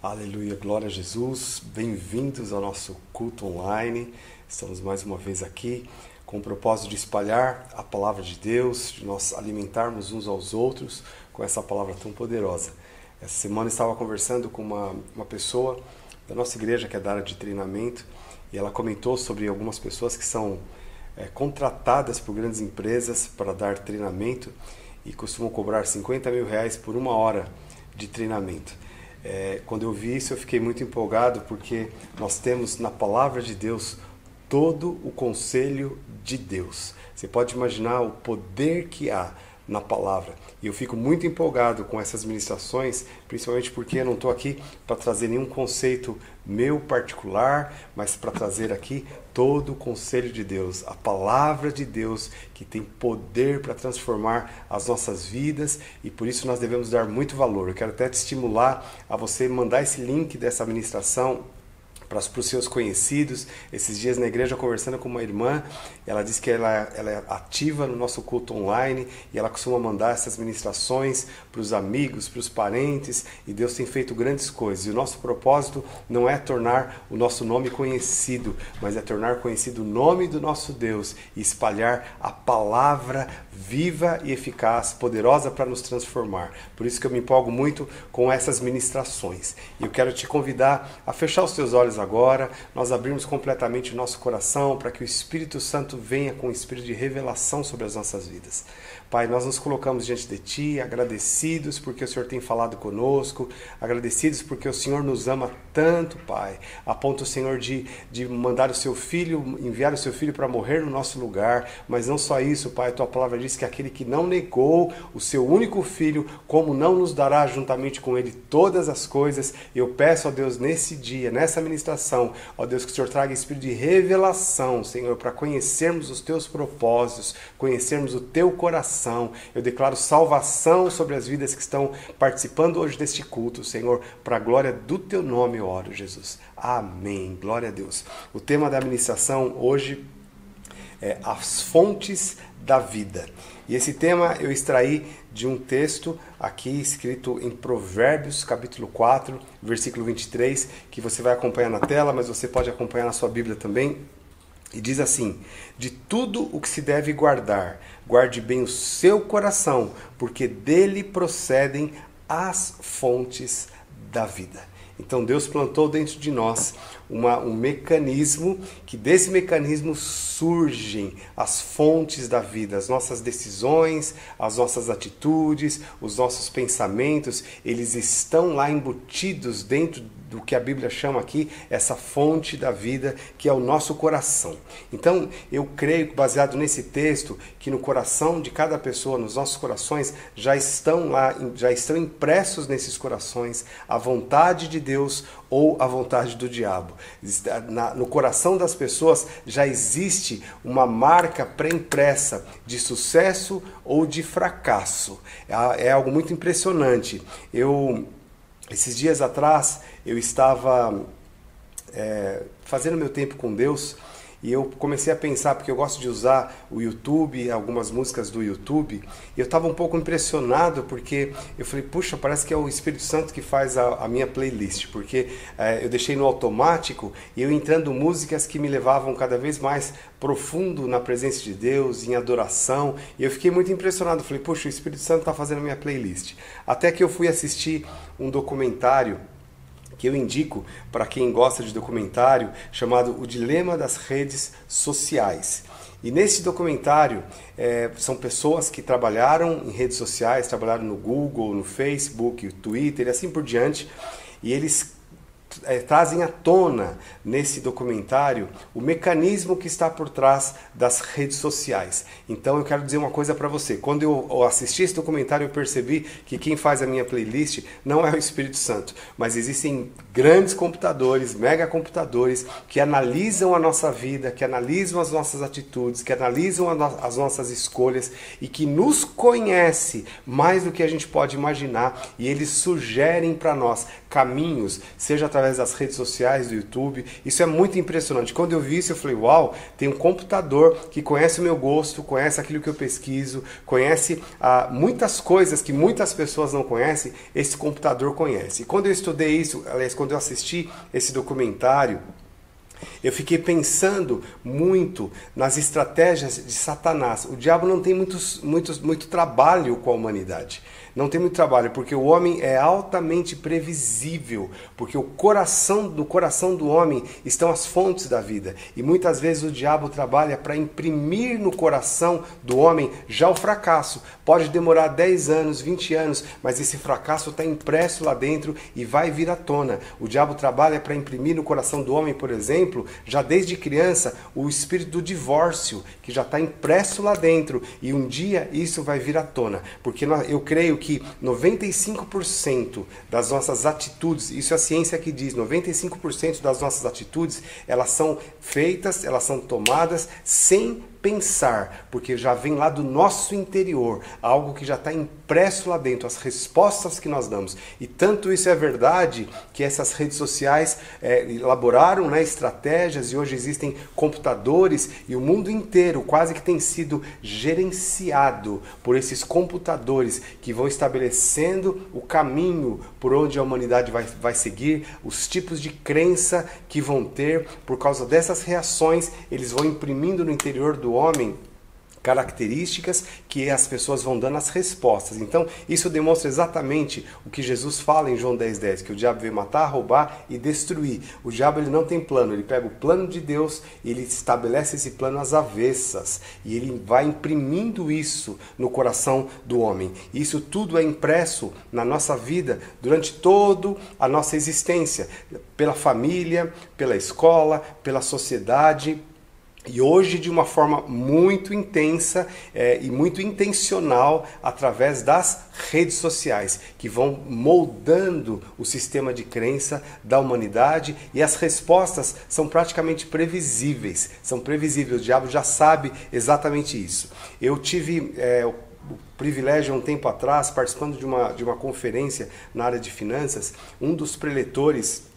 Aleluia, glória a Jesus. Bem-vindos ao nosso culto online. Estamos mais uma vez aqui com o propósito de espalhar a palavra de Deus, de nós alimentarmos uns aos outros com essa palavra tão poderosa. Essa semana estava conversando com uma, uma pessoa da nossa igreja que é da área de treinamento e ela comentou sobre algumas pessoas que são é, contratadas por grandes empresas para dar treinamento e costumam cobrar 50 mil reais por uma hora de treinamento. É, quando eu vi isso, eu fiquei muito empolgado porque nós temos na palavra de Deus todo o conselho de Deus. Você pode imaginar o poder que há na palavra. E eu fico muito empolgado com essas ministrações, principalmente porque eu não estou aqui para trazer nenhum conceito meu particular, mas para trazer aqui todo o conselho de Deus, a palavra de Deus que tem poder para transformar as nossas vidas e por isso nós devemos dar muito valor. Eu quero até te estimular a você mandar esse link dessa ministração para os seus conhecidos. Esses dias na igreja conversando com uma irmã, ela disse que ela, ela é ativa no nosso culto online e ela costuma mandar essas ministrações para os amigos, para os parentes e Deus tem feito grandes coisas. E o nosso propósito não é tornar o nosso nome conhecido, mas é tornar conhecido o nome do nosso Deus e espalhar a palavra viva e eficaz, poderosa para nos transformar. Por isso que eu me empolgo muito com essas ministrações. E eu quero te convidar a fechar os teus olhos agora, nós abrimos completamente nosso coração para que o Espírito Santo venha com o espírito de revelação sobre as nossas vidas. Pai, nós nos colocamos diante de Ti, agradecidos porque o Senhor tem falado conosco, agradecidos porque o Senhor nos ama tanto, Pai, a ponto, Senhor, de, de mandar o Seu Filho, enviar o Seu Filho para morrer no nosso lugar, mas não só isso, Pai, a Tua palavra diz que aquele que não negou o Seu único Filho, como não nos dará juntamente com Ele todas as coisas, eu peço, a Deus, nesse dia, nessa ministração, ó Deus, que o Senhor traga espírito de revelação, Senhor, para conhecermos os Teus propósitos, conhecermos o Teu coração salvação. Eu declaro salvação sobre as vidas que estão participando hoje deste culto, Senhor, para a glória do teu nome, eu oro, Jesus. Amém. Glória a Deus. O tema da administração hoje é as fontes da vida. E esse tema eu extraí de um texto aqui escrito em Provérbios, capítulo 4, versículo 23, que você vai acompanhar na tela, mas você pode acompanhar na sua Bíblia também. E diz assim: De tudo o que se deve guardar, guarde bem o seu coração, porque dele procedem as fontes da vida. Então Deus plantou dentro de nós uma, um mecanismo que desse mecanismo surgem as fontes da vida, as nossas decisões, as nossas atitudes, os nossos pensamentos, eles estão lá embutidos dentro do que a Bíblia chama aqui essa fonte da vida, que é o nosso coração. Então, eu creio, baseado nesse texto, que no coração de cada pessoa, nos nossos corações, já estão lá, já estão impressos nesses corações a vontade de Deus ou a vontade do diabo. no coração das pessoas já existe uma marca pré-impressa de sucesso ou de fracasso. É, é algo muito impressionante. Eu esses dias atrás eu estava é, fazendo meu tempo com Deus e eu comecei a pensar, porque eu gosto de usar o YouTube, algumas músicas do YouTube, e eu estava um pouco impressionado porque eu falei, puxa, parece que é o Espírito Santo que faz a, a minha playlist, porque é, eu deixei no automático e eu entrando músicas que me levavam cada vez mais profundo na presença de Deus, em adoração, e eu fiquei muito impressionado. Falei, puxa, o Espírito Santo está fazendo a minha playlist. Até que eu fui assistir um documentário que eu indico para quem gosta de documentário, chamado O Dilema das Redes Sociais. E nesse documentário é, são pessoas que trabalharam em redes sociais, trabalharam no Google, no Facebook, no Twitter e assim por diante, e eles é, trazem à tona nesse documentário o mecanismo que está por trás das redes sociais. Então eu quero dizer uma coisa para você. Quando eu assisti esse documentário, eu percebi que quem faz a minha playlist não é o Espírito Santo, mas existem grandes computadores, mega computadores que analisam a nossa vida, que analisam as nossas atitudes, que analisam as nossas escolhas e que nos conhece mais do que a gente pode imaginar e eles sugerem para nós caminhos, seja através das redes sociais, do YouTube. Isso é muito impressionante. Quando eu vi isso, eu falei: Uau, tem um computador que conhece o meu gosto, conhece aquilo que eu pesquiso, conhece ah, muitas coisas que muitas pessoas não conhecem, esse computador conhece. E quando eu estudei isso, aliás, quando eu assisti esse documentário, eu fiquei pensando muito nas estratégias de Satanás. O diabo não tem muitos, muitos, muito trabalho com a humanidade não tem muito trabalho, porque o homem é altamente previsível, porque o coração do coração do homem estão as fontes da vida. E muitas vezes o diabo trabalha para imprimir no coração do homem já o fracasso. Pode demorar 10 anos, 20 anos, mas esse fracasso está impresso lá dentro e vai vir à tona. O diabo trabalha para imprimir no coração do homem, por exemplo, já desde criança, o espírito do divórcio, que já está impresso lá dentro. E um dia isso vai vir à tona. Porque eu creio que que 95% das nossas atitudes, isso é a ciência que diz, 95% das nossas atitudes, elas são feitas, elas são tomadas sem pensar, porque já vem lá do nosso interior, algo que já está impresso lá dentro, as respostas que nós damos. E tanto isso é verdade que essas redes sociais é, elaboraram né, estratégias e hoje existem computadores e o mundo inteiro quase que tem sido gerenciado por esses computadores que vão estabelecendo o caminho por onde a humanidade vai, vai seguir, os tipos de crença que vão ter, por causa dessas reações, eles vão imprimindo no interior do homem características que as pessoas vão dando as respostas. Então, isso demonstra exatamente o que Jesus fala em João 10:10, 10, que o diabo veio matar, roubar e destruir. O diabo ele não tem plano, ele pega o plano de Deus e ele estabelece esse plano às avessas e ele vai imprimindo isso no coração do homem. Isso tudo é impresso na nossa vida durante toda a nossa existência, pela família, pela escola, pela sociedade, e hoje, de uma forma muito intensa é, e muito intencional, através das redes sociais, que vão moldando o sistema de crença da humanidade e as respostas são praticamente previsíveis. São previsíveis, o diabo já sabe exatamente isso. Eu tive. É, o privilégio, um tempo atrás, participando de uma, de uma conferência na área de finanças, um dos preletores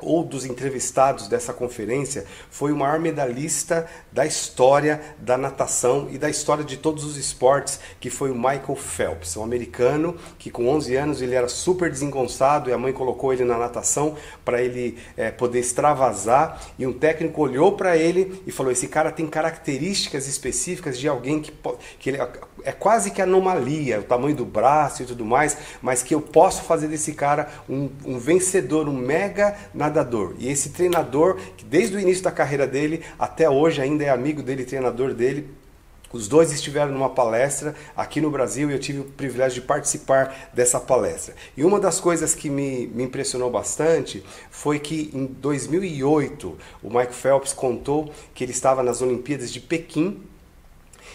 ou dos entrevistados dessa conferência foi o maior medalhista da história da natação e da história de todos os esportes, que foi o Michael Phelps, um americano que com 11 anos ele era super desengonçado e a mãe colocou ele na natação para ele é, poder extravasar. E um técnico olhou para ele e falou: esse cara tem características específicas de alguém que, que ele, é quase que anomalia, o tamanho do braço e tudo mais, mas que eu posso fazer desse cara um, um vencedor, um mega na nadador. E esse treinador, que desde o início da carreira dele até hoje ainda é amigo dele, treinador dele, os dois estiveram numa palestra aqui no Brasil e eu tive o privilégio de participar dessa palestra. E uma das coisas que me, me impressionou bastante foi que em 2008 o Mike Phelps contou que ele estava nas Olimpíadas de Pequim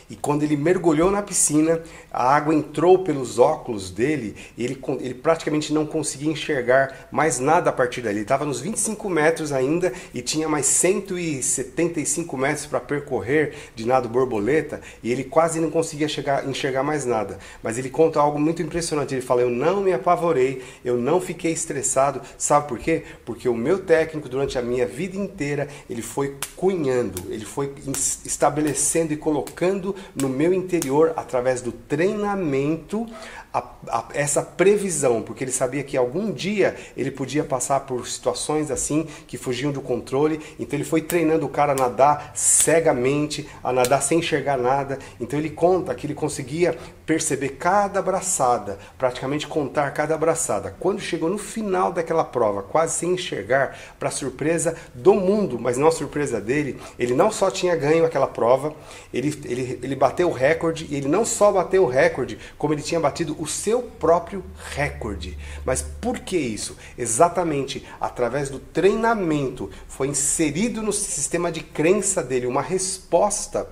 e quando ele mergulhou na piscina, a água entrou pelos óculos dele e ele, ele praticamente não conseguia enxergar mais nada a partir dali. Ele estava nos 25 metros ainda e tinha mais 175 metros para percorrer de nado borboleta e ele quase não conseguia chegar, enxergar mais nada. Mas ele conta algo muito impressionante. Ele fala: Eu não me apavorei, eu não fiquei estressado. Sabe por quê? Porque o meu técnico, durante a minha vida inteira, ele foi cunhando, ele foi estabelecendo e colocando no meu interior através do treinamento a, a, essa previsão, porque ele sabia que algum dia ele podia passar por situações assim que fugiam do controle. Então ele foi treinando o cara a nadar cegamente, a nadar sem enxergar nada. Então ele conta que ele conseguia perceber cada abraçada, praticamente contar cada abraçada. Quando chegou no final daquela prova, quase sem enxergar, para surpresa do mundo, mas não a surpresa dele, ele não só tinha ganho aquela prova, ele, ele, ele bateu o recorde, e ele não só bateu o recorde, como ele tinha batido o seu próprio recorde. Mas por que isso? Exatamente através do treinamento foi inserido no sistema de crença dele uma resposta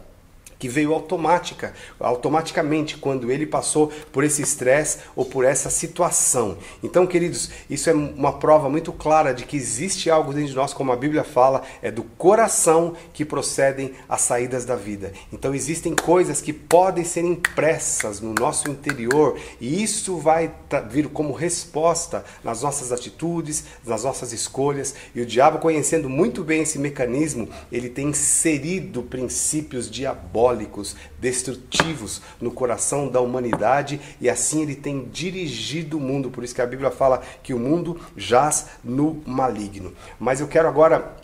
que veio automática, automaticamente quando ele passou por esse estresse ou por essa situação. Então, queridos, isso é uma prova muito clara de que existe algo dentro de nós, como a Bíblia fala, é do coração que procedem as saídas da vida. Então, existem coisas que podem ser impressas no nosso interior e isso vai vir como resposta nas nossas atitudes, nas nossas escolhas. E o diabo, conhecendo muito bem esse mecanismo, ele tem inserido princípios diabólicos diabólicos, destrutivos no coração da humanidade e assim ele tem dirigido o mundo. Por isso que a Bíblia fala que o mundo jaz no maligno. Mas eu quero agora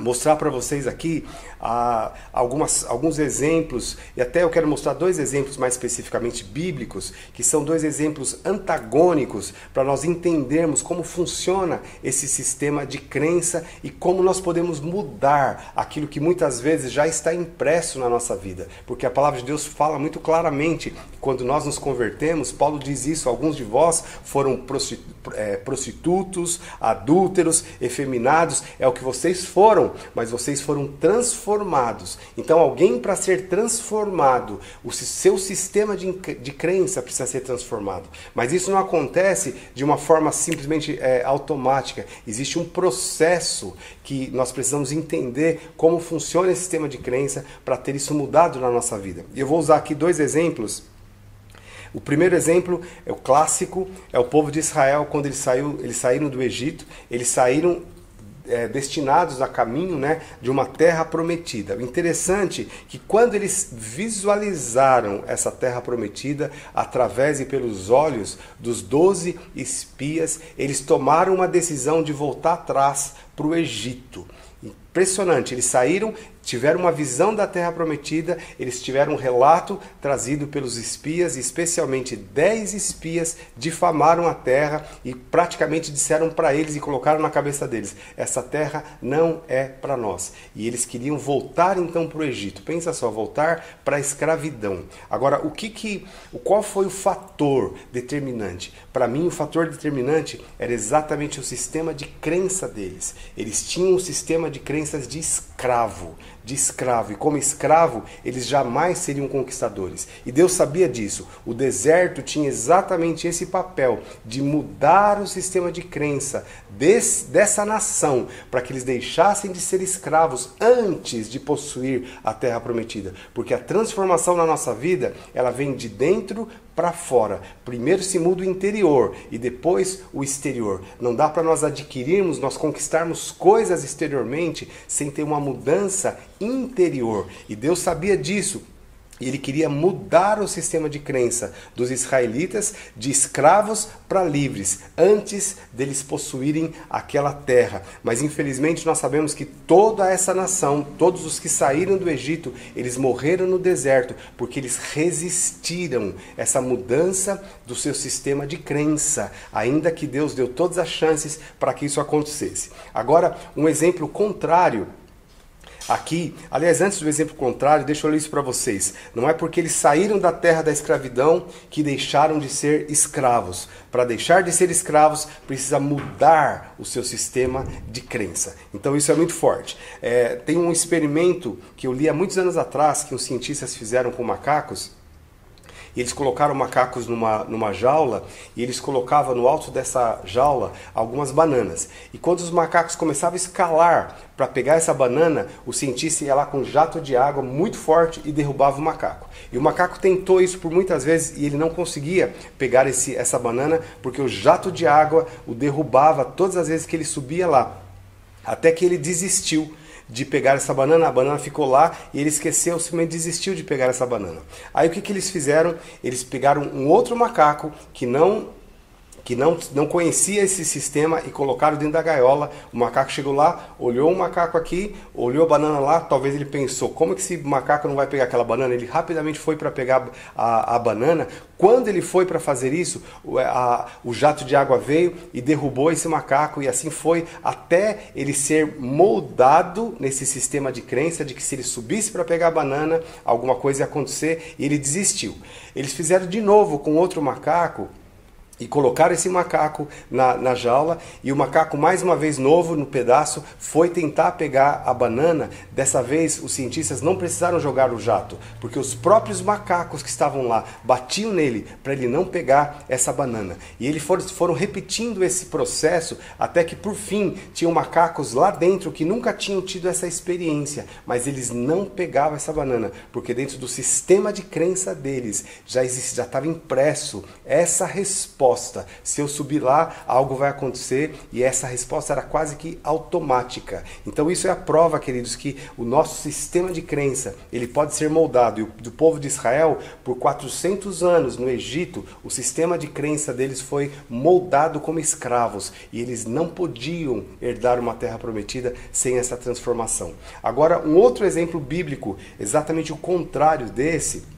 mostrar para vocês aqui ah, algumas, alguns exemplos, e até eu quero mostrar dois exemplos mais especificamente bíblicos, que são dois exemplos antagônicos para nós entendermos como funciona esse sistema de crença e como nós podemos mudar aquilo que muitas vezes já está impresso na nossa vida. Porque a palavra de Deus fala muito claramente, quando nós nos convertemos, Paulo diz isso, alguns de vós foram é, prostitutos, adúlteros, efeminados, é o que vocês foram mas vocês foram transformados. Então, alguém para ser transformado, o seu sistema de, de crença precisa ser transformado. Mas isso não acontece de uma forma simplesmente é, automática. Existe um processo que nós precisamos entender como funciona esse sistema de crença para ter isso mudado na nossa vida. E eu vou usar aqui dois exemplos. O primeiro exemplo é o clássico, é o povo de Israel quando eles, saiu, eles saíram do Egito, eles saíram é, destinados a caminho né, de uma terra prometida. Interessante é que quando eles visualizaram essa terra prometida através e pelos olhos dos doze espias, eles tomaram uma decisão de voltar atrás para o Egito. Impressionante, eles saíram tiveram uma visão da terra prometida, eles tiveram um relato trazido pelos espias, e especialmente dez espias difamaram a terra e praticamente disseram para eles e colocaram na cabeça deles: essa terra não é para nós. E eles queriam voltar então para o Egito. Pensa só, voltar para a escravidão. Agora, o que que, qual foi o fator determinante? Para mim, o fator determinante era exatamente o sistema de crença deles. Eles tinham um sistema de crenças de escravo, de escravo. E como escravo, eles jamais seriam conquistadores. E Deus sabia disso. O deserto tinha exatamente esse papel de mudar o sistema de crença desse, dessa nação para que eles deixassem de ser escravos antes de possuir a terra prometida. Porque a transformação na nossa vida, ela vem de dentro para fora. Primeiro se muda o interior e depois o exterior. Não dá para nós adquirirmos, nós conquistarmos coisas exteriormente sem ter uma mudança interior. E Deus sabia disso. E ele queria mudar o sistema de crença dos israelitas de escravos para livres, antes deles possuírem aquela terra. Mas infelizmente nós sabemos que toda essa nação, todos os que saíram do Egito, eles morreram no deserto, porque eles resistiram essa mudança do seu sistema de crença, ainda que Deus deu todas as chances para que isso acontecesse. Agora, um exemplo contrário Aqui, aliás, antes do exemplo contrário, deixa eu ler isso para vocês. Não é porque eles saíram da terra da escravidão que deixaram de ser escravos. Para deixar de ser escravos, precisa mudar o seu sistema de crença. Então, isso é muito forte. É, tem um experimento que eu li há muitos anos atrás, que os cientistas fizeram com macacos e eles colocaram macacos numa, numa jaula e eles colocavam no alto dessa jaula algumas bananas. E quando os macacos começavam a escalar para pegar essa banana, o cientista ia lá com um jato de água muito forte e derrubava o macaco. E o macaco tentou isso por muitas vezes e ele não conseguia pegar esse, essa banana porque o jato de água o derrubava todas as vezes que ele subia lá. Até que ele desistiu de pegar essa banana, a banana ficou lá e ele esqueceu, simplesmente desistiu de pegar essa banana. Aí o que, que eles fizeram? Eles pegaram um outro macaco que não que não, não conhecia esse sistema e colocaram dentro da gaiola. O macaco chegou lá, olhou o macaco aqui, olhou a banana lá, talvez ele pensou, como que esse macaco não vai pegar aquela banana? Ele rapidamente foi para pegar a, a banana. Quando ele foi para fazer isso, o, a, o jato de água veio e derrubou esse macaco, e assim foi até ele ser moldado nesse sistema de crença de que se ele subisse para pegar a banana, alguma coisa ia acontecer, e ele desistiu. Eles fizeram de novo com outro macaco, e colocaram esse macaco na, na jaula e o macaco mais uma vez novo no pedaço foi tentar pegar a banana. Dessa vez os cientistas não precisaram jogar o jato, porque os próprios macacos que estavam lá batiam nele para ele não pegar essa banana. E eles foram, foram repetindo esse processo até que por fim tinham macacos lá dentro que nunca tinham tido essa experiência, mas eles não pegavam essa banana, porque dentro do sistema de crença deles já existe, já estava impresso essa resposta resposta. Se eu subir lá, algo vai acontecer e essa resposta era quase que automática. Então isso é a prova, queridos, que o nosso sistema de crença, ele pode ser moldado. E do povo de Israel, por 400 anos no Egito, o sistema de crença deles foi moldado como escravos e eles não podiam herdar uma terra prometida sem essa transformação. Agora, um outro exemplo bíblico, exatamente o contrário desse,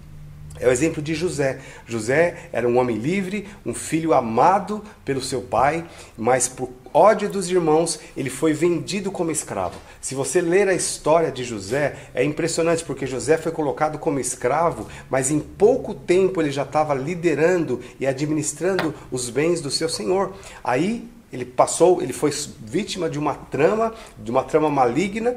é o exemplo de José. José era um homem livre, um filho amado pelo seu pai, mas por ódio dos irmãos, ele foi vendido como escravo. Se você ler a história de José, é impressionante porque José foi colocado como escravo, mas em pouco tempo ele já estava liderando e administrando os bens do seu senhor. Aí ele passou, ele foi vítima de uma trama, de uma trama maligna,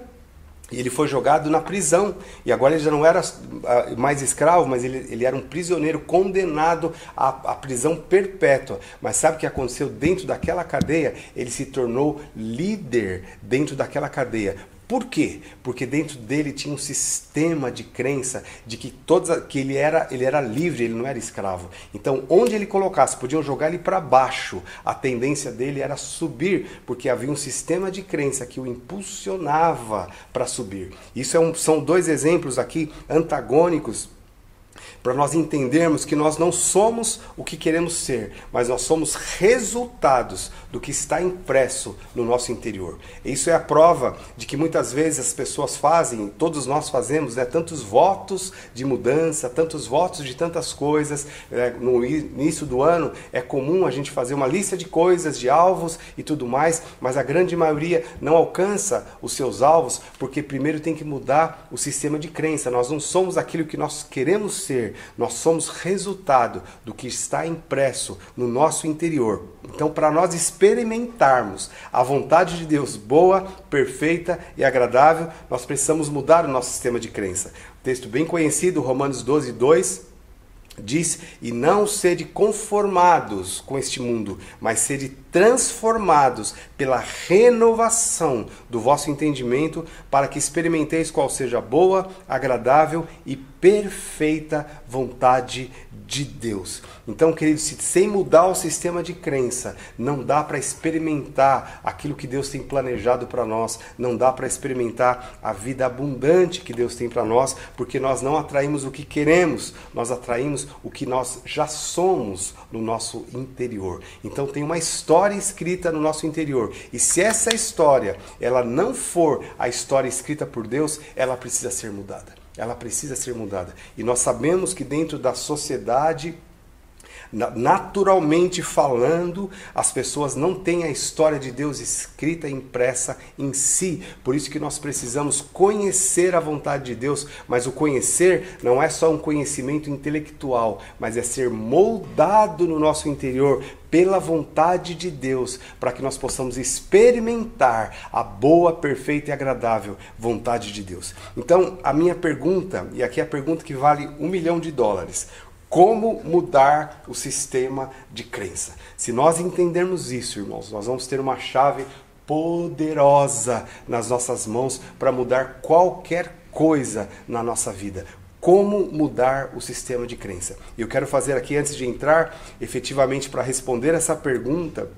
e ele foi jogado na prisão. E agora ele já não era ah, mais escravo, mas ele, ele era um prisioneiro condenado à, à prisão perpétua. Mas sabe o que aconteceu dentro daquela cadeia? Ele se tornou líder dentro daquela cadeia. Por quê? Porque dentro dele tinha um sistema de crença de que todos que ele era ele era livre, ele não era escravo. Então, onde ele colocasse, podiam jogar ele para baixo. A tendência dele era subir, porque havia um sistema de crença que o impulsionava para subir. Isso é um, são dois exemplos aqui antagônicos para nós entendermos que nós não somos o que queremos ser, mas nós somos resultados do que está impresso no nosso interior. Isso é a prova de que muitas vezes as pessoas fazem, todos nós fazemos, né, tantos votos de mudança, tantos votos de tantas coisas. É, no início do ano é comum a gente fazer uma lista de coisas, de alvos e tudo mais, mas a grande maioria não alcança os seus alvos porque primeiro tem que mudar o sistema de crença. Nós não somos aquilo que nós queremos ser nós somos resultado do que está impresso no nosso interior. Então, para nós experimentarmos a vontade de Deus boa, perfeita e agradável, nós precisamos mudar o nosso sistema de crença. Texto bem conhecido, Romanos 12, 2 Diz: E não sede conformados com este mundo, mas sede transformados pela renovação do vosso entendimento, para que experimenteis qual seja a boa, agradável e perfeita vontade de Deus. Então, queridos, sem mudar o sistema de crença, não dá para experimentar aquilo que Deus tem planejado para nós, não dá para experimentar a vida abundante que Deus tem para nós, porque nós não atraímos o que queremos, nós atraímos o que nós já somos no nosso interior. Então, tem uma história escrita no nosso interior, e se essa história ela não for a história escrita por Deus, ela precisa ser mudada ela precisa ser mudada. E nós sabemos que dentro da sociedade Naturalmente falando, as pessoas não têm a história de Deus escrita e impressa em si. Por isso que nós precisamos conhecer a vontade de Deus, mas o conhecer não é só um conhecimento intelectual, mas é ser moldado no nosso interior pela vontade de Deus, para que nós possamos experimentar a boa, perfeita e agradável vontade de Deus. Então, a minha pergunta, e aqui é a pergunta que vale um milhão de dólares: como mudar o sistema de crença. Se nós entendermos isso, irmãos, nós vamos ter uma chave poderosa nas nossas mãos para mudar qualquer coisa na nossa vida. Como mudar o sistema de crença? Eu quero fazer aqui, antes de entrar efetivamente para responder essa pergunta,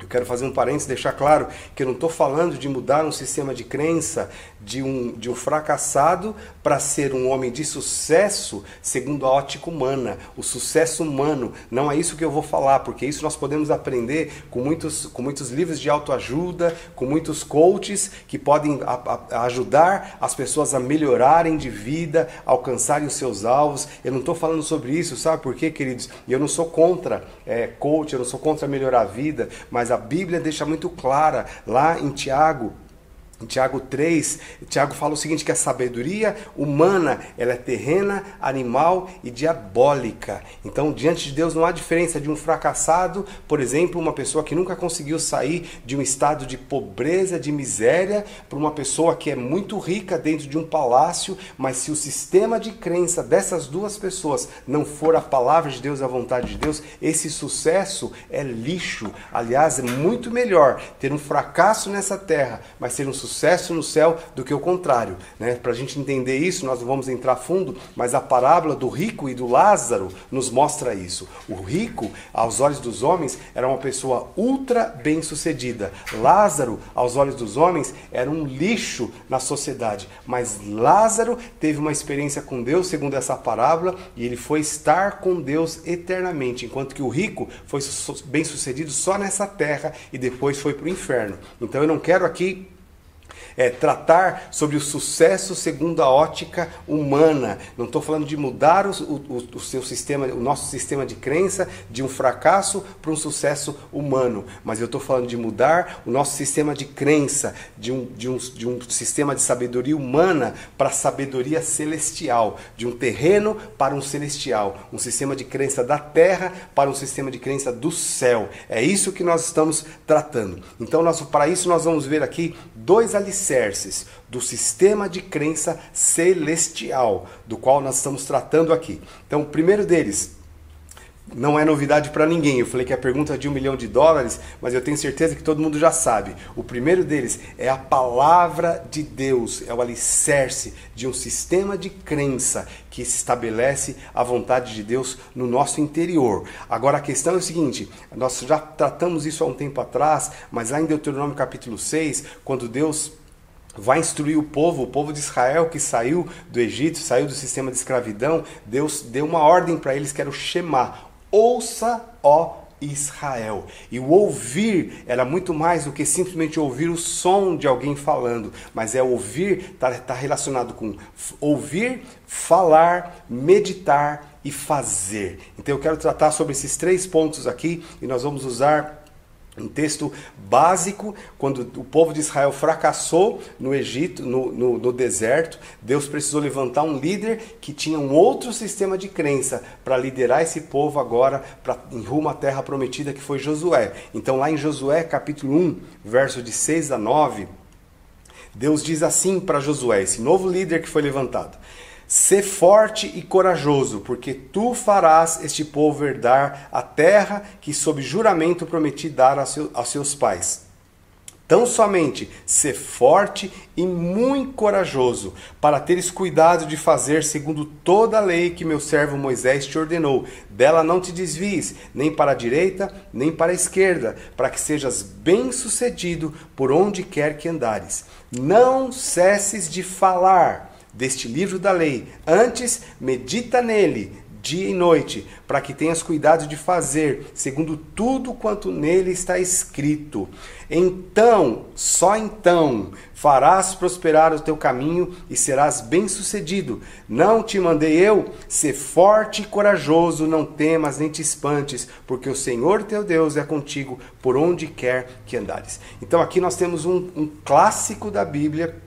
eu quero fazer um parênteses, deixar claro que eu não estou falando de mudar um sistema de crença de um, de um fracassado para ser um homem de sucesso segundo a ótica humana, o sucesso humano. Não é isso que eu vou falar, porque isso nós podemos aprender com muitos, com muitos livros de autoajuda, com muitos coaches que podem a, a ajudar as pessoas a melhorarem de vida, alcançarem os seus alvos. Eu não estou falando sobre isso, sabe por quê, queridos? Eu não sou contra é, coach, eu não sou contra melhorar a vida, mas a Bíblia deixa muito clara lá em Tiago Tiago 3, Tiago fala o seguinte, que a sabedoria humana, ela é terrena, animal e diabólica. Então, diante de Deus não há diferença de um fracassado, por exemplo, uma pessoa que nunca conseguiu sair de um estado de pobreza, de miséria, para uma pessoa que é muito rica dentro de um palácio, mas se o sistema de crença dessas duas pessoas não for a palavra de Deus, a vontade de Deus, esse sucesso é lixo. Aliás, é muito melhor ter um fracasso nessa terra, mas ter um sucesso no céu do que o contrário. Né? Para a gente entender isso, nós não vamos entrar fundo, mas a parábola do rico e do Lázaro nos mostra isso. O rico, aos olhos dos homens, era uma pessoa ultra bem sucedida. Lázaro, aos olhos dos homens, era um lixo na sociedade. Mas Lázaro teve uma experiência com Deus, segundo essa parábola, e ele foi estar com Deus eternamente, enquanto que o rico foi bem sucedido só nessa terra e depois foi para o inferno. Então eu não quero aqui é, tratar sobre o sucesso segundo a ótica humana. Não estou falando de mudar o, o, o, seu sistema, o nosso sistema de crença de um fracasso para um sucesso humano, mas eu estou falando de mudar o nosso sistema de crença de um, de um, de um sistema de sabedoria humana para sabedoria celestial, de um terreno para um celestial, um sistema de crença da terra para um sistema de crença do céu. É isso que nós estamos tratando. Então, para isso, nós vamos ver aqui dois alicerces do sistema de crença celestial, do qual nós estamos tratando aqui. Então, o primeiro deles, não é novidade para ninguém. Eu falei que a pergunta é de um milhão de dólares, mas eu tenho certeza que todo mundo já sabe. O primeiro deles é a palavra de Deus, é o alicerce de um sistema de crença que estabelece a vontade de Deus no nosso interior. Agora a questão é o seguinte: nós já tratamos isso há um tempo atrás, mas lá em Deuteronômio capítulo 6, quando Deus vai instruir o povo, o povo de Israel que saiu do Egito, saiu do sistema de escravidão, Deus deu uma ordem para eles que era o Shema. Ouça, ó Israel. E o ouvir era muito mais do que simplesmente ouvir o som de alguém falando, mas é ouvir, está tá relacionado com ouvir, falar, meditar e fazer. Então eu quero tratar sobre esses três pontos aqui e nós vamos usar um texto básico, quando o povo de Israel fracassou no Egito, no, no, no, deserto, Deus precisou levantar um líder que tinha um outro sistema de crença para liderar esse povo agora pra, em rumo à terra prometida, que foi Josué. Então, lá em Josué, capítulo 1, verso de 6 a 9, Deus diz assim para Josué, esse novo líder que foi levantado: Sê forte e corajoso, porque tu farás este povo herdar a terra que, sob juramento, prometi dar aos seus pais. Tão somente sê forte e muito corajoso, para teres cuidado de fazer segundo toda a lei que meu servo Moisés te ordenou. Dela não te desvies, nem para a direita, nem para a esquerda, para que sejas bem-sucedido por onde quer que andares. Não cesses de falar deste livro da lei. Antes, medita nele dia e noite, para que tenhas cuidado de fazer, segundo tudo quanto nele está escrito. Então, só então, farás prosperar o teu caminho e serás bem-sucedido. Não te mandei eu? Ser forte e corajoso, não temas nem te espantes, porque o Senhor teu Deus é contigo por onde quer que andares. Então, aqui nós temos um, um clássico da Bíblia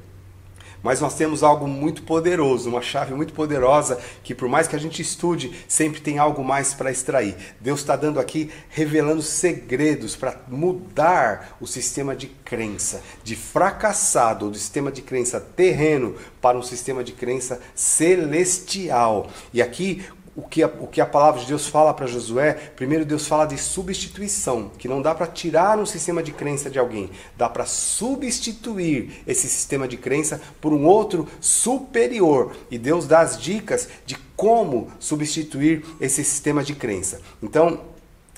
mas nós temos algo muito poderoso, uma chave muito poderosa que, por mais que a gente estude, sempre tem algo mais para extrair. Deus está dando aqui, revelando segredos para mudar o sistema de crença, de fracassado, do sistema de crença terreno, para um sistema de crença celestial. E aqui, o que, a, o que a palavra de Deus fala para Josué, primeiro Deus fala de substituição, que não dá para tirar um sistema de crença de alguém, dá para substituir esse sistema de crença por um outro superior. E Deus dá as dicas de como substituir esse sistema de crença. Então,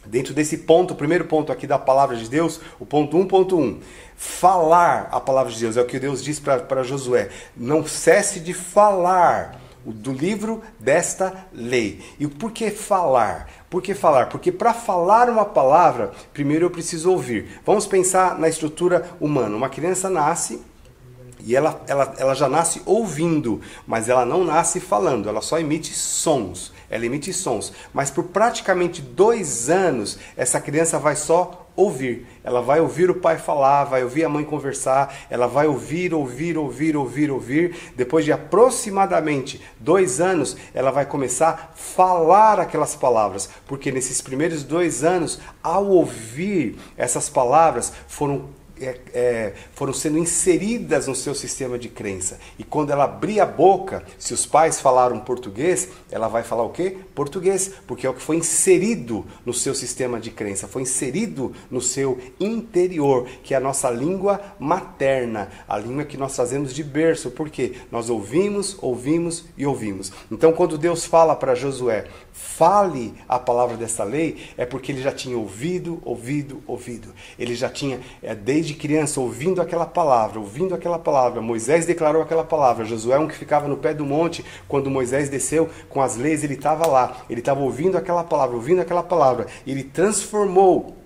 dentro desse ponto, o primeiro ponto aqui da palavra de Deus, o ponto 1.1, falar a palavra de Deus, é o que Deus diz para Josué, não cesse de falar do livro desta lei. E por que falar? Por que falar? Porque para falar uma palavra, primeiro eu preciso ouvir. Vamos pensar na estrutura humana. Uma criança nasce e ela, ela, ela já nasce ouvindo, mas ela não nasce falando, ela só emite sons. Ela emite sons. Mas por praticamente dois anos, essa criança vai só ouvir. Ela vai ouvir o pai falar, vai ouvir a mãe conversar, ela vai ouvir, ouvir, ouvir, ouvir, ouvir. Depois de aproximadamente dois anos, ela vai começar a falar aquelas palavras, porque nesses primeiros dois anos, ao ouvir essas palavras, foram é, é, foram sendo inseridas no seu sistema de crença. E quando ela abrir a boca, se os pais falaram português, ela vai falar o quê? Português, porque é o que foi inserido no seu sistema de crença, foi inserido no seu interior, que é a nossa língua materna, a língua que nós trazemos de berço, porque nós ouvimos, ouvimos e ouvimos. Então, quando Deus fala para Josué, fale a palavra dessa lei, é porque ele já tinha ouvido, ouvido, ouvido. Ele já tinha, é, desde criança, ouvindo aquela palavra, ouvindo aquela palavra. Moisés declarou aquela palavra. Josué, um que ficava no pé do monte, quando Moisés desceu com as leis, ele estava lá. Ele estava ouvindo aquela palavra, ouvindo aquela palavra. Ele transformou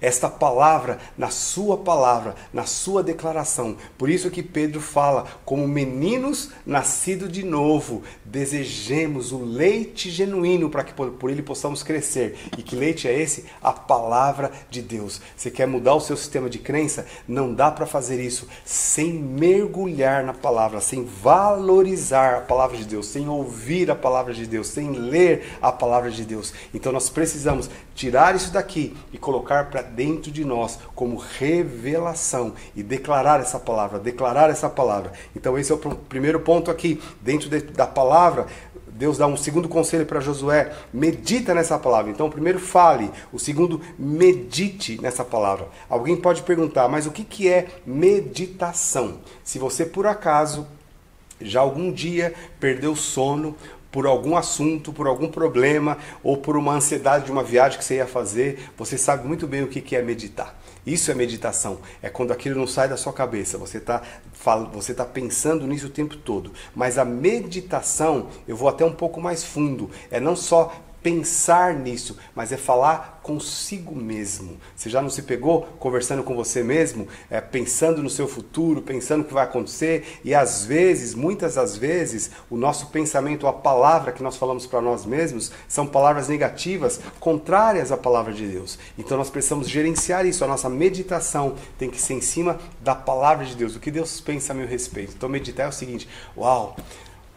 esta palavra na sua palavra, na sua declaração. Por isso que Pedro fala, como meninos nascidos de novo, desejemos o leite genuíno para que por ele possamos crescer. E que leite é esse? A palavra de Deus. Você quer mudar o seu sistema de crença? Não dá para fazer isso sem mergulhar na palavra, sem valorizar a palavra de Deus, sem ouvir a palavra de Deus, sem ler a palavra de Deus. Então nós precisamos tirar isso daqui e colocar para dentro de nós como revelação e declarar essa palavra, declarar essa palavra. Então esse é o primeiro ponto aqui, dentro de, da palavra, Deus dá um segundo conselho para Josué: medita nessa palavra. Então, primeiro, fale. O segundo, medite nessa palavra. Alguém pode perguntar, mas o que, que é meditação? Se você, por acaso, já algum dia perdeu sono por algum assunto, por algum problema ou por uma ansiedade de uma viagem que você ia fazer, você sabe muito bem o que é meditar. Isso é meditação. É quando aquilo não sai da sua cabeça. Você está você tá pensando nisso o tempo todo. Mas a meditação, eu vou até um pouco mais fundo. É não só pensar nisso, mas é falar consigo mesmo. Você já não se pegou conversando com você mesmo, é, pensando no seu futuro, pensando o que vai acontecer, e às vezes, muitas das vezes, o nosso pensamento, a palavra que nós falamos para nós mesmos, são palavras negativas, contrárias à palavra de Deus. Então nós precisamos gerenciar isso. A nossa meditação tem que ser em cima da palavra de Deus, o que Deus pensa a meu respeito. Então meditar é o seguinte: uau!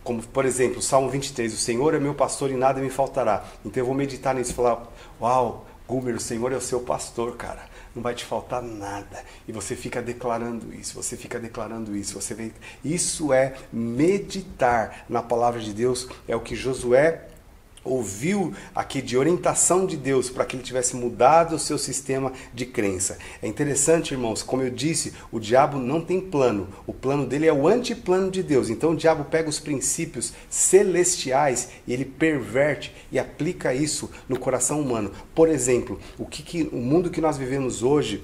Como, por exemplo, Salmo 23, o Senhor é meu pastor e nada me faltará. Então eu vou meditar nisso e falar, uau, Gumer, o Senhor é o seu pastor, cara. Não vai te faltar nada. E você fica declarando isso, você fica declarando isso. Você vê... Isso é meditar na palavra de Deus. É o que Josué ouviu aqui de orientação de Deus para que ele tivesse mudado o seu sistema de crença. É interessante, irmãos, como eu disse, o diabo não tem plano. O plano dele é o antiplano de Deus. Então o diabo pega os princípios celestiais e ele perverte e aplica isso no coração humano. Por exemplo, o que, que o mundo que nós vivemos hoje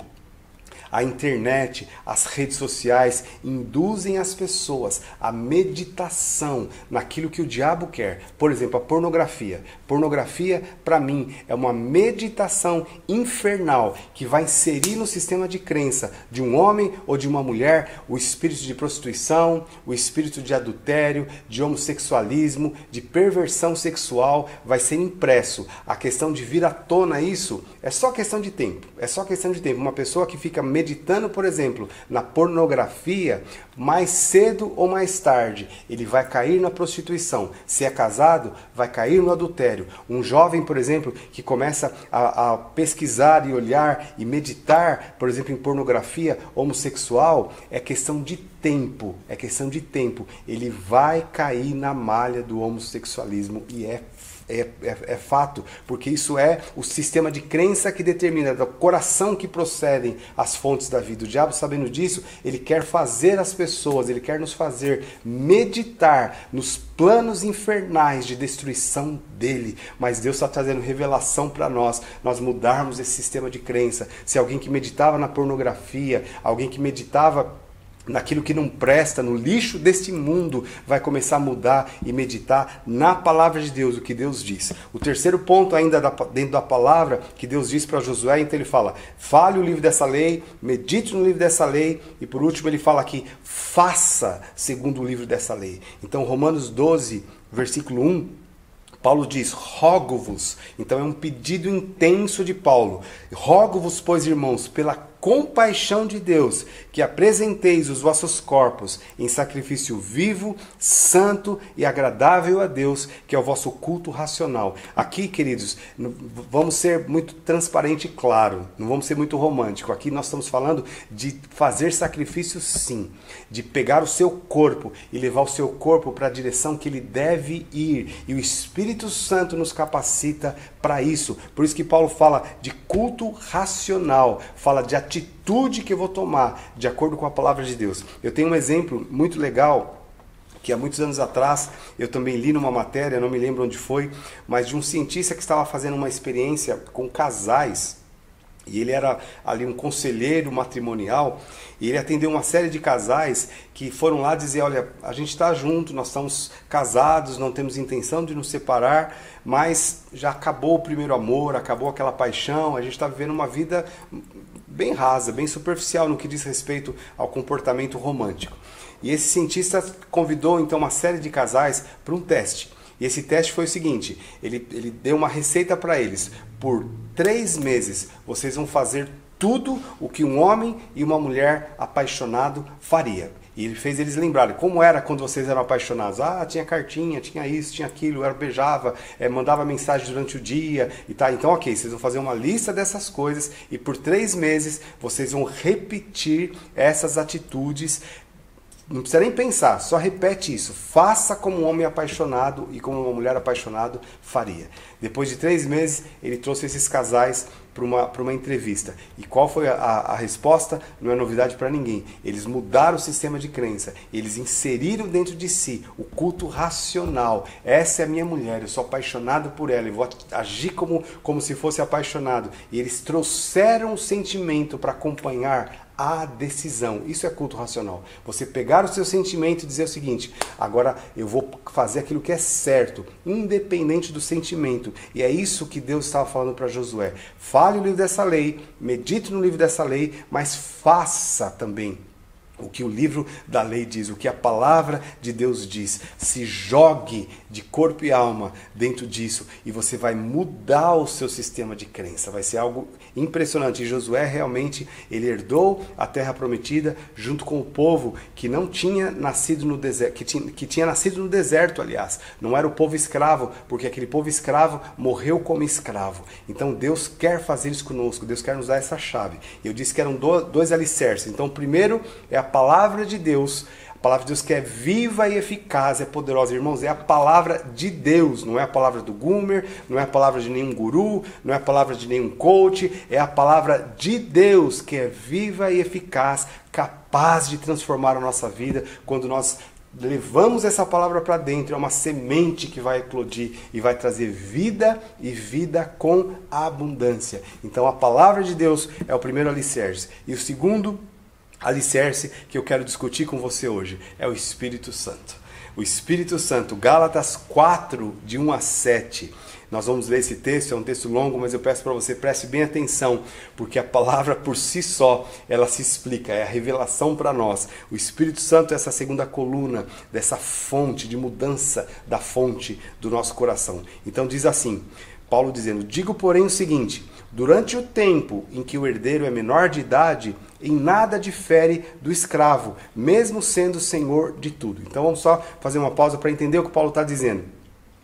a internet, as redes sociais induzem as pessoas à meditação naquilo que o diabo quer. Por exemplo, a pornografia. Pornografia, para mim, é uma meditação infernal que vai inserir no sistema de crença de um homem ou de uma mulher o espírito de prostituição, o espírito de adultério, de homossexualismo, de perversão sexual, vai ser impresso. A questão de vir à tona isso é só questão de tempo. É só questão de tempo. Uma pessoa que fica meditando por exemplo, na pornografia, mais cedo ou mais tarde ele vai cair na prostituição. Se é casado, vai cair no adultério. Um jovem, por exemplo, que começa a, a pesquisar e olhar e meditar, por exemplo, em pornografia homossexual, é questão de tempo, é questão de tempo. Ele vai cair na malha do homossexualismo e é é, é, é, fato, porque isso é o sistema de crença que determina, do coração que procedem as fontes da vida. O diabo, sabendo disso, ele quer fazer as pessoas, ele quer nos fazer meditar nos planos infernais de destruição dele. Mas Deus está trazendo revelação para nós, nós mudarmos esse sistema de crença. Se alguém que meditava na pornografia, alguém que meditava naquilo que não presta, no lixo deste mundo, vai começar a mudar e meditar na palavra de Deus, o que Deus diz. O terceiro ponto, ainda dentro da palavra, que Deus diz para Josué, então ele fala: fale o livro dessa lei, medite no livro dessa lei, e por último ele fala aqui: faça segundo o livro dessa lei. Então, Romanos 12, versículo 1 Paulo diz: rogo-vos. Então é um pedido intenso de Paulo. Rogo-vos, pois, irmãos, pela compaixão de Deus, que apresenteis os vossos corpos em sacrifício vivo, santo e agradável a Deus, que é o vosso culto racional. Aqui, queridos, vamos ser muito transparente e claro, não vamos ser muito romântico. Aqui nós estamos falando de fazer sacrifício sim, de pegar o seu corpo e levar o seu corpo para a direção que ele deve ir. E o Espírito Santo nos capacita para isso. Por isso que Paulo fala de culto racional, fala de atitude que eu vou tomar de acordo com a palavra de Deus. Eu tenho um exemplo muito legal que há muitos anos atrás eu também li numa matéria, não me lembro onde foi, mas de um cientista que estava fazendo uma experiência com casais e ele era ali um conselheiro matrimonial e ele atendeu uma série de casais que foram lá dizer: Olha, a gente está junto, nós estamos casados, não temos intenção de nos separar, mas já acabou o primeiro amor, acabou aquela paixão, a gente está vivendo uma vida bem rasa, bem superficial no que diz respeito ao comportamento romântico. E esse cientista convidou então uma série de casais para um teste. E esse teste foi o seguinte: ele, ele deu uma receita para eles. Por três meses vocês vão fazer tudo o que um homem e uma mulher apaixonado faria. E ele fez eles lembrarem como era quando vocês eram apaixonados. Ah, tinha cartinha, tinha isso, tinha aquilo, era beijava, é, mandava mensagem durante o dia e tá. Então, ok, vocês vão fazer uma lista dessas coisas e por três meses vocês vão repetir essas atitudes não precisa nem pensar, só repete isso. Faça como um homem apaixonado e como uma mulher apaixonada faria. Depois de três meses, ele trouxe esses casais para uma, uma entrevista. E qual foi a, a resposta? Não é novidade para ninguém. Eles mudaram o sistema de crença. Eles inseriram dentro de si o culto racional. Essa é a minha mulher, eu sou apaixonado por ela, eu vou agir como, como se fosse apaixonado. E eles trouxeram o sentimento para acompanhar a decisão. Isso é culto racional. Você pegar o seu sentimento e dizer o seguinte: agora eu vou fazer aquilo que é certo, independente do sentimento. E é isso que Deus estava falando para Josué. Fale o livro dessa lei, medite no livro dessa lei, mas faça também o que o livro da lei diz, o que a palavra de Deus diz. Se jogue de corpo e alma dentro disso e você vai mudar o seu sistema de crença. Vai ser algo impressionante. E Josué realmente ele herdou a terra prometida junto com o povo que não tinha nascido no deserto, que tinha, que tinha nascido no deserto, aliás. Não era o povo escravo, porque aquele povo escravo morreu como escravo. Então Deus quer fazer isso conosco. Deus quer nos dar essa chave. Eu disse que eram dois alicerces. Então, primeiro é a palavra de Deus. A palavra de Deus que é viva e eficaz, é poderosa. Irmãos, é a palavra de Deus, não é a palavra do Gumer, não é a palavra de nenhum guru, não é a palavra de nenhum coach, é a palavra de Deus que é viva e eficaz, capaz de transformar a nossa vida quando nós levamos essa palavra para dentro, é uma semente que vai eclodir e vai trazer vida e vida com abundância. Então a palavra de Deus é o primeiro alicerce. E o segundo alicerce que eu quero discutir com você hoje é o Espírito Santo. O Espírito Santo, Gálatas 4, de 1 a 7. Nós vamos ler esse texto, é um texto longo, mas eu peço para você preste bem atenção, porque a palavra por si só, ela se explica, é a revelação para nós. O Espírito Santo é essa segunda coluna dessa fonte de mudança da fonte do nosso coração. Então diz assim: Paulo dizendo: Digo, porém, o seguinte: durante o tempo em que o herdeiro é menor de idade, em nada difere do escravo, mesmo sendo senhor de tudo. Então vamos só fazer uma pausa para entender o que Paulo está dizendo.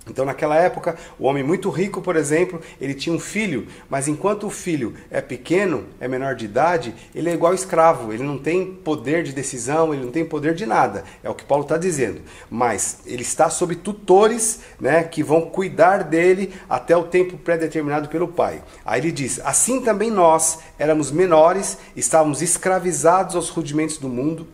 Então, naquela época, o homem muito rico, por exemplo, ele tinha um filho, mas enquanto o filho é pequeno, é menor de idade, ele é igual escravo, ele não tem poder de decisão, ele não tem poder de nada. É o que Paulo está dizendo. Mas ele está sob tutores né, que vão cuidar dele até o tempo pré-determinado pelo pai. Aí ele diz: Assim também nós éramos menores, estávamos escravizados aos rudimentos do mundo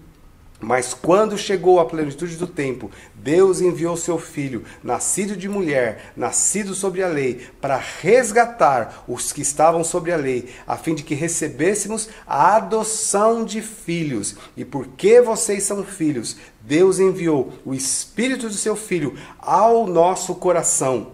mas quando chegou a plenitude do tempo, Deus enviou seu filho, nascido de mulher, nascido sobre a lei, para resgatar os que estavam sobre a lei, a fim de que recebêssemos a adoção de filhos. E porque vocês são filhos, Deus enviou o espírito do seu filho ao nosso coração.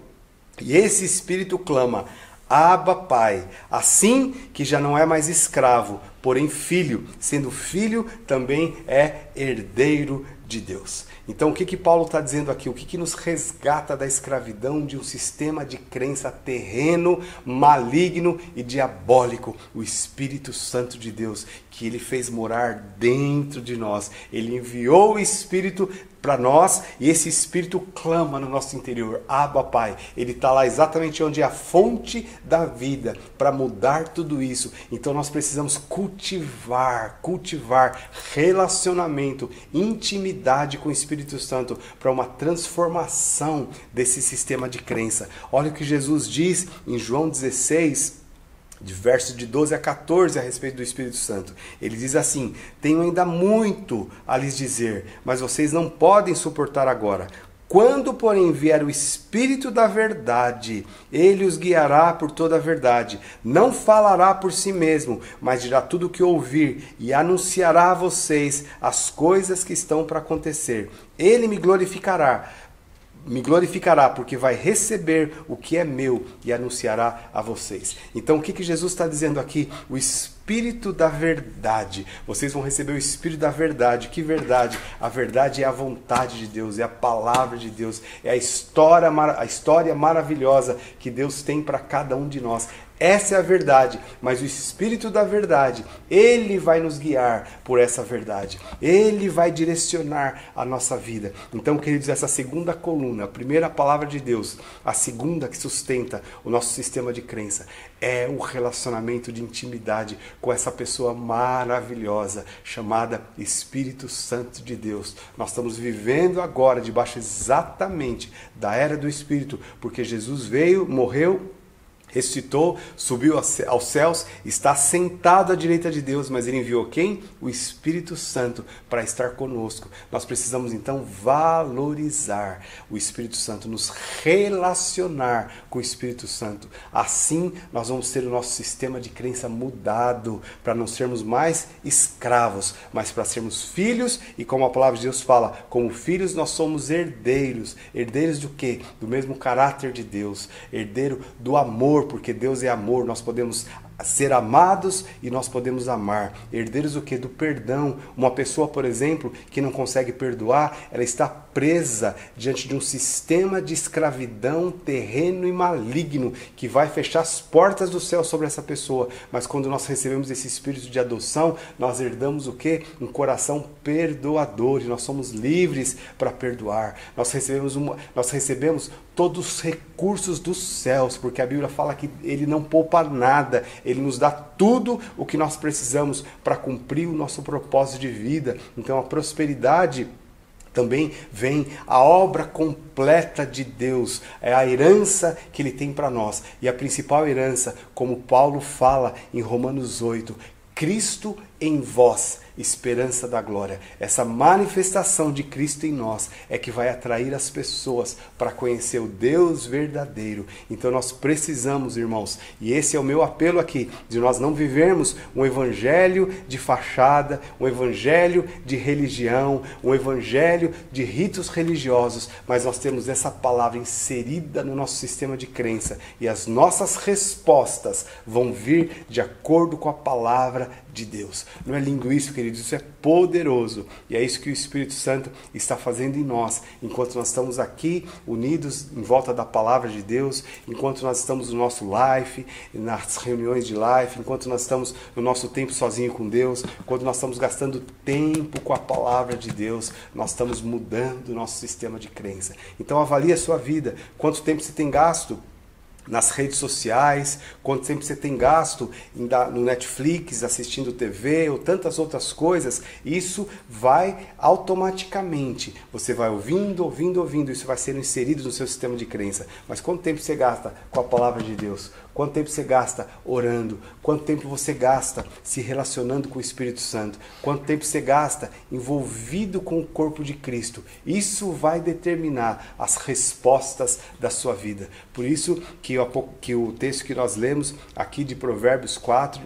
E esse espírito clama: Abba, Pai. Assim que já não é mais escravo, porém filho, sendo filho também é herdeiro de Deus. Então, o que, que Paulo está dizendo aqui? O que, que nos resgata da escravidão de um sistema de crença terreno, maligno e diabólico? O Espírito Santo de Deus, que ele fez morar dentro de nós. Ele enviou o Espírito para nós e esse Espírito clama no nosso interior: Abba, Pai. Ele está lá exatamente onde é a fonte da vida para mudar tudo isso. Então nós precisamos cultivar, cultivar relacionamento, intimidade com o Espírito Santo para uma transformação desse sistema de crença. Olha o que Jesus diz em João 16 de versos de 12 a 14 a respeito do Espírito Santo. Ele diz assim: Tenho ainda muito a lhes dizer, mas vocês não podem suportar agora. Quando, porém, vier o Espírito da Verdade, ele os guiará por toda a verdade. Não falará por si mesmo, mas dirá tudo o que ouvir e anunciará a vocês as coisas que estão para acontecer. Ele me glorificará me glorificará, porque vai receber o que é meu e anunciará a vocês. Então, o que, que Jesus está dizendo aqui? O Espírito da Verdade. Vocês vão receber o Espírito da Verdade. Que verdade? A verdade é a vontade de Deus, é a palavra de Deus, é a história, a história maravilhosa que Deus tem para cada um de nós. Essa é a verdade, mas o Espírito da Verdade, ele vai nos guiar por essa verdade. Ele vai direcionar a nossa vida. Então, queridos, essa segunda coluna, a primeira palavra de Deus, a segunda que sustenta o nosso sistema de crença, é o relacionamento de intimidade com essa pessoa maravilhosa chamada Espírito Santo de Deus. Nós estamos vivendo agora debaixo exatamente da era do Espírito, porque Jesus veio, morreu, ressuscitou, subiu aos céus, está sentado à direita de Deus, mas ele enviou quem? O Espírito Santo para estar conosco. Nós precisamos então valorizar o Espírito Santo, nos relacionar com o Espírito Santo. Assim, nós vamos ter o nosso sistema de crença mudado para não sermos mais escravos, mas para sermos filhos e como a palavra de Deus fala, como filhos nós somos herdeiros. Herdeiros do quê? Do mesmo caráter de Deus, herdeiro do amor amor, porque Deus é amor, nós podemos ser amados e nós podemos amar. Herdeiros o que? Do perdão. Uma pessoa, por exemplo, que não consegue perdoar, ela está presa diante de um sistema de escravidão terreno e maligno que vai fechar as portas do céu sobre essa pessoa. Mas quando nós recebemos esse espírito de adoção, nós herdamos o que? Um coração perdoador e nós somos livres para perdoar. Nós recebemos, uma, nós recebemos todos os recursos dos céus, porque a Bíblia fala que ele não poupa nada, ele nos dá tudo o que nós precisamos para cumprir o nosso propósito de vida. Então a prosperidade também vem a obra completa de Deus, é a herança que ele tem para nós. E a principal herança, como Paulo fala em Romanos 8, Cristo em vós esperança da glória. Essa manifestação de Cristo em nós é que vai atrair as pessoas para conhecer o Deus verdadeiro. Então nós precisamos, irmãos, e esse é o meu apelo aqui, de nós não vivermos um evangelho de fachada, um evangelho de religião, um evangelho de ritos religiosos, mas nós temos essa palavra inserida no nosso sistema de crença e as nossas respostas vão vir de acordo com a palavra de Deus. Não é isso, queridos? Isso é poderoso. E é isso que o Espírito Santo está fazendo em nós, enquanto nós estamos aqui unidos em volta da palavra de Deus, enquanto nós estamos no nosso life, nas reuniões de life, enquanto nós estamos no nosso tempo sozinho com Deus, quando nós estamos gastando tempo com a palavra de Deus, nós estamos mudando o nosso sistema de crença. Então avalie a sua vida, quanto tempo você tem gasto nas redes sociais, quanto tempo você tem gasto no Netflix, assistindo TV ou tantas outras coisas, isso vai automaticamente. Você vai ouvindo, ouvindo, ouvindo, isso vai sendo inserido no seu sistema de crença. Mas quanto tempo você gasta com a palavra de Deus? Quanto tempo você gasta orando? Quanto tempo você gasta se relacionando com o Espírito Santo? Quanto tempo você gasta envolvido com o corpo de Cristo? Isso vai determinar as respostas da sua vida. Por isso que, que o texto que nós lemos aqui de Provérbios 4,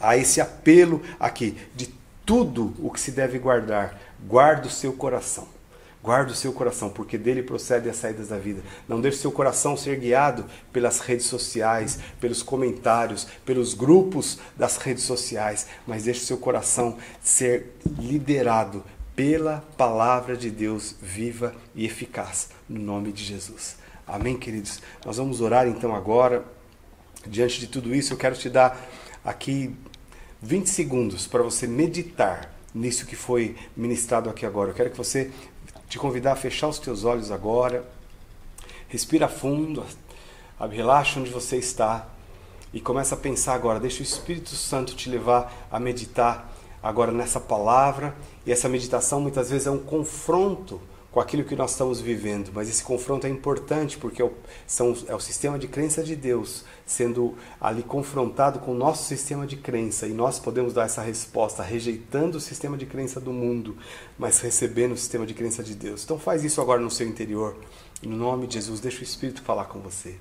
há esse apelo aqui de tudo o que se deve guardar, guarda o seu coração Guarde o seu coração, porque dele procedem as saídas da vida. Não deixe seu coração ser guiado pelas redes sociais, pelos comentários, pelos grupos das redes sociais, mas deixe seu coração ser liderado pela palavra de Deus viva e eficaz, no nome de Jesus. Amém, queridos? Nós vamos orar então agora. Diante de tudo isso, eu quero te dar aqui 20 segundos para você meditar nisso que foi ministrado aqui agora. Eu quero que você te convidar a fechar os teus olhos agora. Respira fundo, relaxa onde você está e começa a pensar agora. Deixa o Espírito Santo te levar a meditar agora nessa palavra. E essa meditação muitas vezes é um confronto com aquilo que nós estamos vivendo, mas esse confronto é importante porque é o, são, é o sistema de crença de Deus sendo ali confrontado com o nosso sistema de crença e nós podemos dar essa resposta rejeitando o sistema de crença do mundo, mas recebendo o sistema de crença de Deus. Então faz isso agora no seu interior, em nome de Jesus, deixa o Espírito falar com você.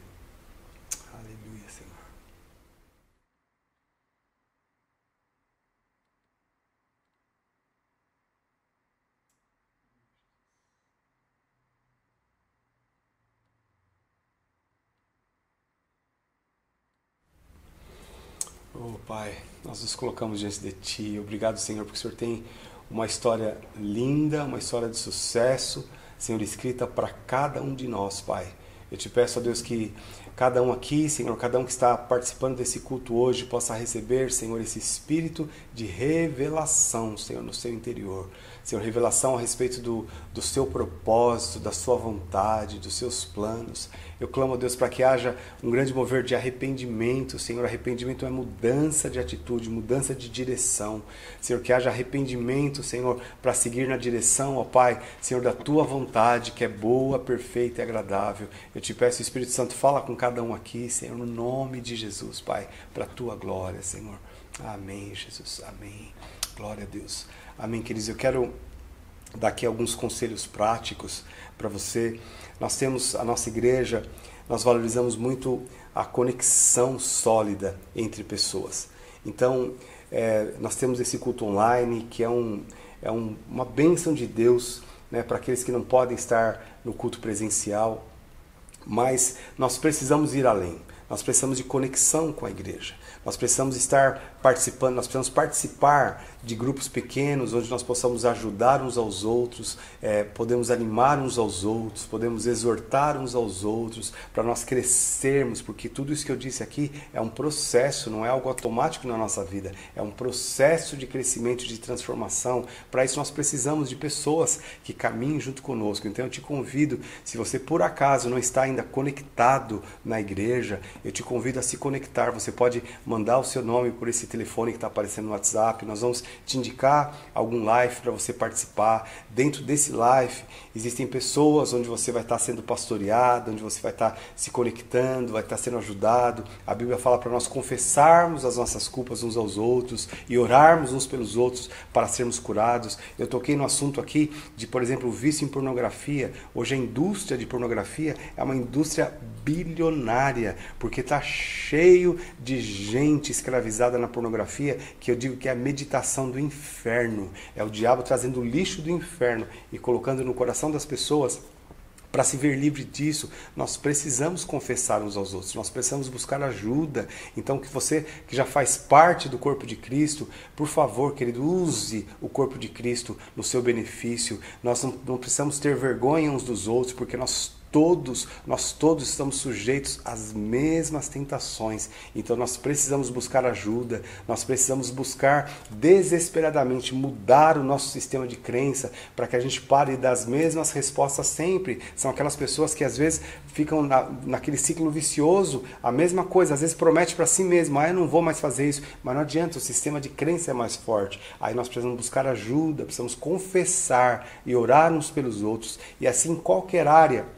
Oh, Pai, nós nos colocamos diante de Ti. Obrigado, Senhor, porque o Senhor tem uma história linda, uma história de sucesso, Senhor, escrita para cada um de nós, Pai. Eu te peço, ó Deus, que cada um aqui, Senhor, cada um que está participando desse culto hoje possa receber, Senhor, esse espírito de revelação, Senhor, no seu interior. Senhor, revelação a respeito do, do seu propósito, da sua vontade, dos seus planos. Eu clamo, Deus, para que haja um grande mover de arrependimento. Senhor, arrependimento é mudança de atitude, mudança de direção. Senhor, que haja arrependimento, Senhor, para seguir na direção, ó Pai, Senhor, da tua vontade, que é boa, perfeita e agradável. Eu te peço, Espírito Santo, fala com cada um aqui, Senhor, no nome de Jesus, Pai, para a tua glória, Senhor. Amém, Jesus. Amém. Glória a Deus. Amém, queridos. Eu quero dar aqui alguns conselhos práticos para você. Nós temos a nossa igreja, nós valorizamos muito a conexão sólida entre pessoas. Então, é, nós temos esse culto online que é, um, é um, uma bênção de Deus né, para aqueles que não podem estar no culto presencial, mas nós precisamos ir além. Nós precisamos de conexão com a igreja. Nós precisamos estar participando, nós precisamos participar de grupos pequenos onde nós possamos ajudar uns aos outros, é, podemos animar uns aos outros, podemos exortar uns aos outros para nós crescermos, porque tudo isso que eu disse aqui é um processo, não é algo automático na nossa vida, é um processo de crescimento, de transformação. Para isso nós precisamos de pessoas que caminhem junto conosco. Então eu te convido, se você por acaso não está ainda conectado na igreja, eu te convido a se conectar. Você pode mandar o seu nome por esse telefone que está aparecendo no WhatsApp. Nós vamos te indicar algum live para você participar. Dentro desse live existem pessoas onde você vai estar tá sendo pastoreado, onde você vai estar tá se conectando, vai estar tá sendo ajudado. A Bíblia fala para nós confessarmos as nossas culpas uns aos outros e orarmos uns pelos outros para sermos curados. Eu toquei no assunto aqui de, por exemplo, o vício em pornografia. Hoje a indústria de pornografia é uma indústria bilionária, porque está cheio de gente escravizada na pornografia, que eu digo que é a meditação do inferno. É o diabo trazendo o lixo do inferno e colocando no coração das pessoas para se ver livre disso, nós precisamos confessar uns aos outros, nós precisamos buscar ajuda. Então, que você que já faz parte do corpo de Cristo, por favor, querido, use o corpo de Cristo no seu benefício. Nós não, não precisamos ter vergonha uns dos outros, porque nós todos, nós todos estamos sujeitos às mesmas tentações. Então nós precisamos buscar ajuda, nós precisamos buscar desesperadamente mudar o nosso sistema de crença para que a gente pare das mesmas respostas sempre. São aquelas pessoas que às vezes ficam na, naquele ciclo vicioso, a mesma coisa, às vezes promete para si mesmo, ah, eu não vou mais fazer isso, mas não adianta, o sistema de crença é mais forte. Aí nós precisamos buscar ajuda, precisamos confessar e orar uns pelos outros, e assim em qualquer área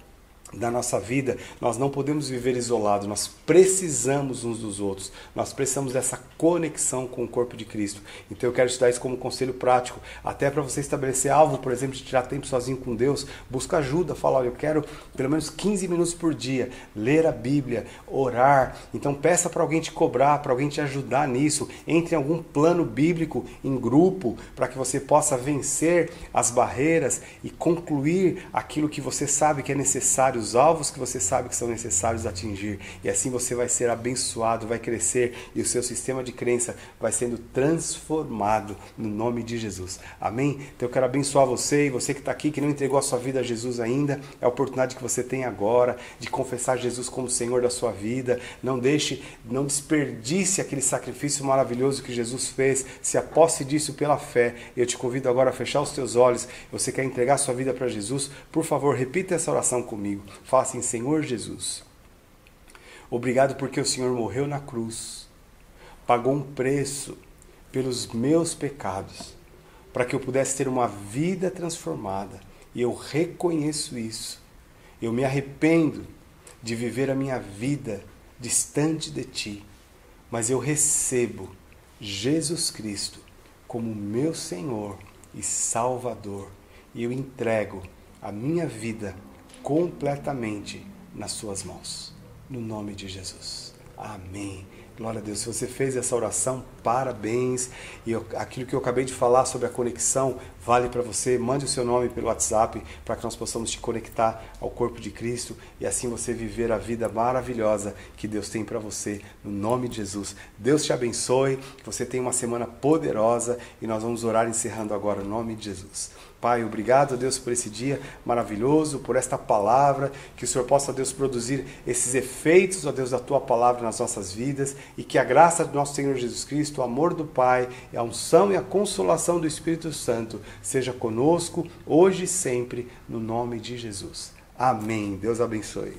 da nossa vida, nós não podemos viver isolados, nós precisamos uns dos outros, nós precisamos dessa conexão com o corpo de Cristo. Então eu quero te dar isso como conselho prático, até para você estabelecer alvo, por exemplo, de tirar tempo sozinho com Deus, busca ajuda, fala, olha, eu quero pelo menos 15 minutos por dia ler a Bíblia, orar. Então peça para alguém te cobrar, para alguém te ajudar nisso, entre em algum plano bíblico em grupo, para que você possa vencer as barreiras e concluir aquilo que você sabe que é necessário os alvos que você sabe que são necessários atingir. E assim você vai ser abençoado, vai crescer e o seu sistema de crença vai sendo transformado no nome de Jesus. Amém? Então eu quero abençoar você e você que está aqui, que não entregou a sua vida a Jesus ainda, é a oportunidade que você tem agora de confessar Jesus como Senhor da sua vida. Não deixe, não desperdice aquele sacrifício maravilhoso que Jesus fez. Se aposse disso pela fé. Eu te convido agora a fechar os teus olhos. Você quer entregar a sua vida para Jesus? Por favor, repita essa oração comigo. Fala assim: Senhor Jesus, obrigado porque o Senhor morreu na cruz, pagou um preço pelos meus pecados, para que eu pudesse ter uma vida transformada. E eu reconheço isso. Eu me arrependo de viver a minha vida distante de ti, mas eu recebo Jesus Cristo como meu Senhor e Salvador e eu entrego a minha vida completamente nas Suas mãos. No nome de Jesus. Amém. Glória a Deus. Se você fez essa oração, parabéns. E eu, aquilo que eu acabei de falar sobre a conexão vale para você. Mande o seu nome pelo WhatsApp para que nós possamos te conectar ao corpo de Cristo e assim você viver a vida maravilhosa que Deus tem para você, no nome de Jesus. Deus te abençoe, você tenha uma semana poderosa e nós vamos orar encerrando agora, no nome de Jesus. Pai, obrigado, Deus, por esse dia maravilhoso, por esta palavra, que o Senhor possa, Deus, produzir esses efeitos, ó Deus, da tua palavra nas nossas vidas e que a graça do nosso Senhor Jesus Cristo, o amor do Pai, a unção e a consolação do Espírito Santo seja conosco hoje e sempre, no nome de Jesus. Amém. Deus abençoe.